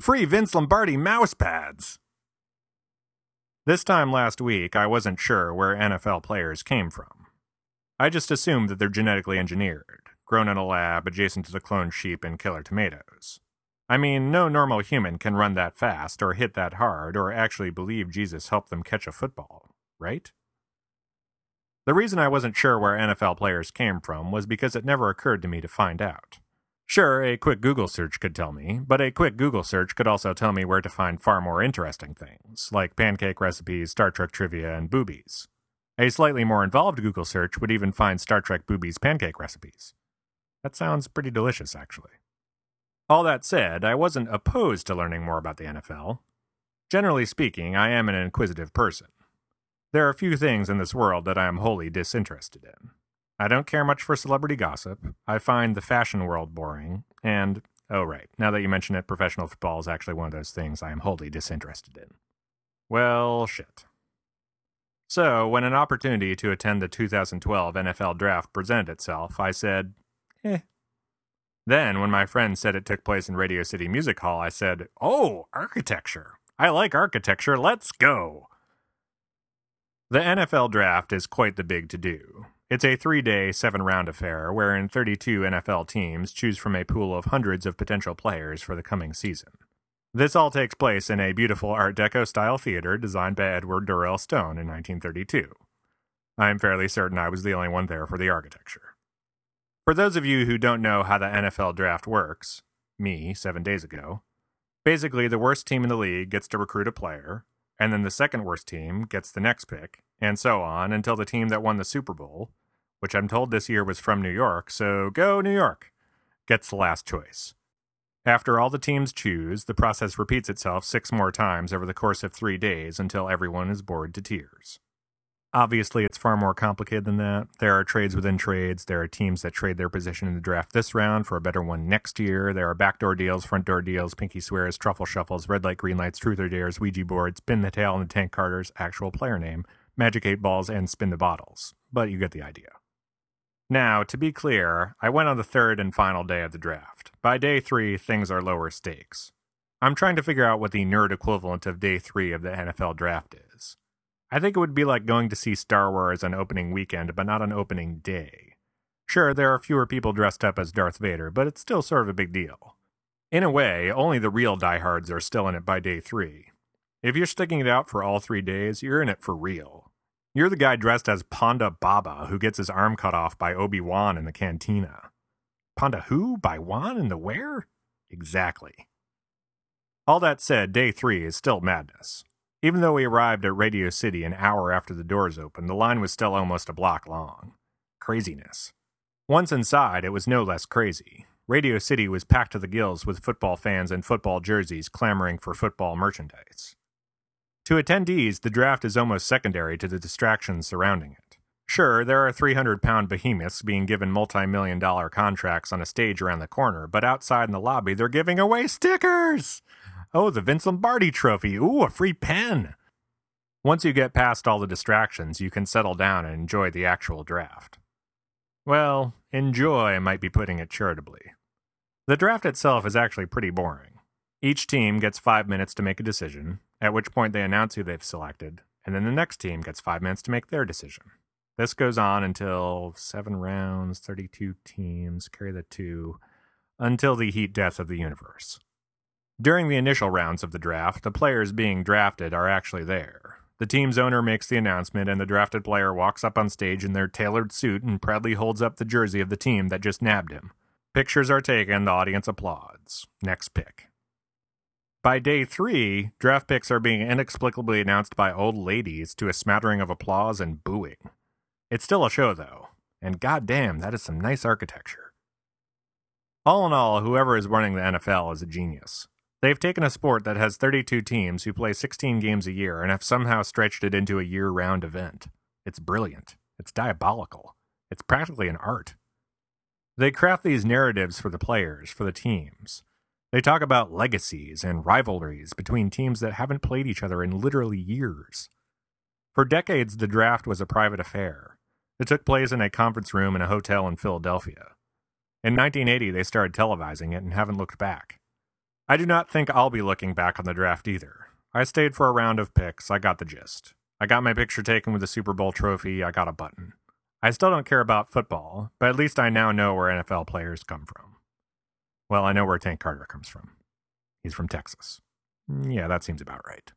Free Vince Lombardi mouse pads! This time last week, I wasn't sure where NFL players came from. I just assumed that they're genetically engineered, grown in a lab adjacent to the cloned sheep and killer tomatoes. I mean, no normal human can run that fast, or hit that hard, or actually believe Jesus helped them catch a football, right? The reason I wasn't sure where NFL players came from was because it never occurred to me to find out. Sure, a quick Google search could tell me, but a quick Google search could also tell me where to find far more interesting things, like pancake recipes, Star Trek trivia, and boobies. A slightly more involved Google search would even find Star Trek boobies pancake recipes. That sounds pretty delicious, actually. All that said, I wasn't opposed to learning more about the NFL. Generally speaking, I am an inquisitive person. There are few things in this world that I am wholly disinterested in. I don't care much for celebrity gossip. I find the fashion world boring. And, oh, right, now that you mention it, professional football is actually one of those things I am wholly disinterested in. Well, shit. So, when an opportunity to attend the 2012 NFL draft presented itself, I said, eh. Then, when my friend said it took place in Radio City Music Hall, I said, oh, architecture. I like architecture. Let's go. The NFL draft is quite the big to do. It's a three day, seven round affair wherein 32 NFL teams choose from a pool of hundreds of potential players for the coming season. This all takes place in a beautiful Art Deco style theater designed by Edward Durell Stone in 1932. I am fairly certain I was the only one there for the architecture. For those of you who don't know how the NFL draft works, me, seven days ago, basically the worst team in the league gets to recruit a player, and then the second worst team gets the next pick, and so on until the team that won the Super Bowl, which I'm told this year was from New York, so go New York, gets the last choice. After all the teams choose, the process repeats itself six more times over the course of three days until everyone is bored to tears. Obviously, it's far more complicated than that. There are trades within trades. There are teams that trade their position in the draft this round for a better one next year. There are backdoor deals, front door deals, pinky swears, truffle shuffles, red light, green lights, truth or dares, Ouija boards, spin the tail, and the tank Carter's actual player name, magic eight balls, and spin the bottles. But you get the idea. Now, to be clear, I went on the third and final day of the draft. By day three, things are lower stakes. I'm trying to figure out what the nerd equivalent of day three of the NFL draft is. I think it would be like going to see Star Wars on opening weekend, but not on opening day. Sure, there are fewer people dressed up as Darth Vader, but it's still sort of a big deal. In a way, only the real diehards are still in it by day three. If you're sticking it out for all three days, you're in it for real. You're the guy dressed as Ponda Baba who gets his arm cut off by Obi Wan in the cantina. Ponda who? By Wan in the where? Exactly. All that said, day three is still madness. Even though we arrived at Radio City an hour after the doors opened, the line was still almost a block long. Craziness. Once inside, it was no less crazy. Radio City was packed to the gills with football fans in football jerseys clamoring for football merchandise. To attendees, the draft is almost secondary to the distractions surrounding it. Sure, there are 300 pound behemoths being given multi million dollar contracts on a stage around the corner, but outside in the lobby, they're giving away stickers! Oh, the Vince Lombardi trophy. Ooh, a free pen. Once you get past all the distractions, you can settle down and enjoy the actual draft. Well, enjoy might be putting it charitably. The draft itself is actually pretty boring. Each team gets five minutes to make a decision, at which point they announce who they've selected, and then the next team gets five minutes to make their decision. This goes on until seven rounds, 32 teams, carry the two, until the heat death of the universe. During the initial rounds of the draft, the players being drafted are actually there. The team's owner makes the announcement, and the drafted player walks up on stage in their tailored suit and proudly holds up the jersey of the team that just nabbed him. Pictures are taken, the audience applauds. Next pick. By day three, draft picks are being inexplicably announced by old ladies to a smattering of applause and booing. It's still a show, though, and goddamn, that is some nice architecture. All in all, whoever is running the NFL is a genius. They've taken a sport that has 32 teams who play 16 games a year and have somehow stretched it into a year round event. It's brilliant. It's diabolical. It's practically an art. They craft these narratives for the players, for the teams. They talk about legacies and rivalries between teams that haven't played each other in literally years. For decades, the draft was a private affair. It took place in a conference room in a hotel in Philadelphia. In 1980, they started televising it and haven't looked back. I do not think I'll be looking back on the draft either. I stayed for a round of picks, I got the gist. I got my picture taken with the Super Bowl trophy, I got a button. I still don't care about football, but at least I now know where NFL players come from. Well, I know where Tank Carter comes from. He's from Texas. Yeah, that seems about right.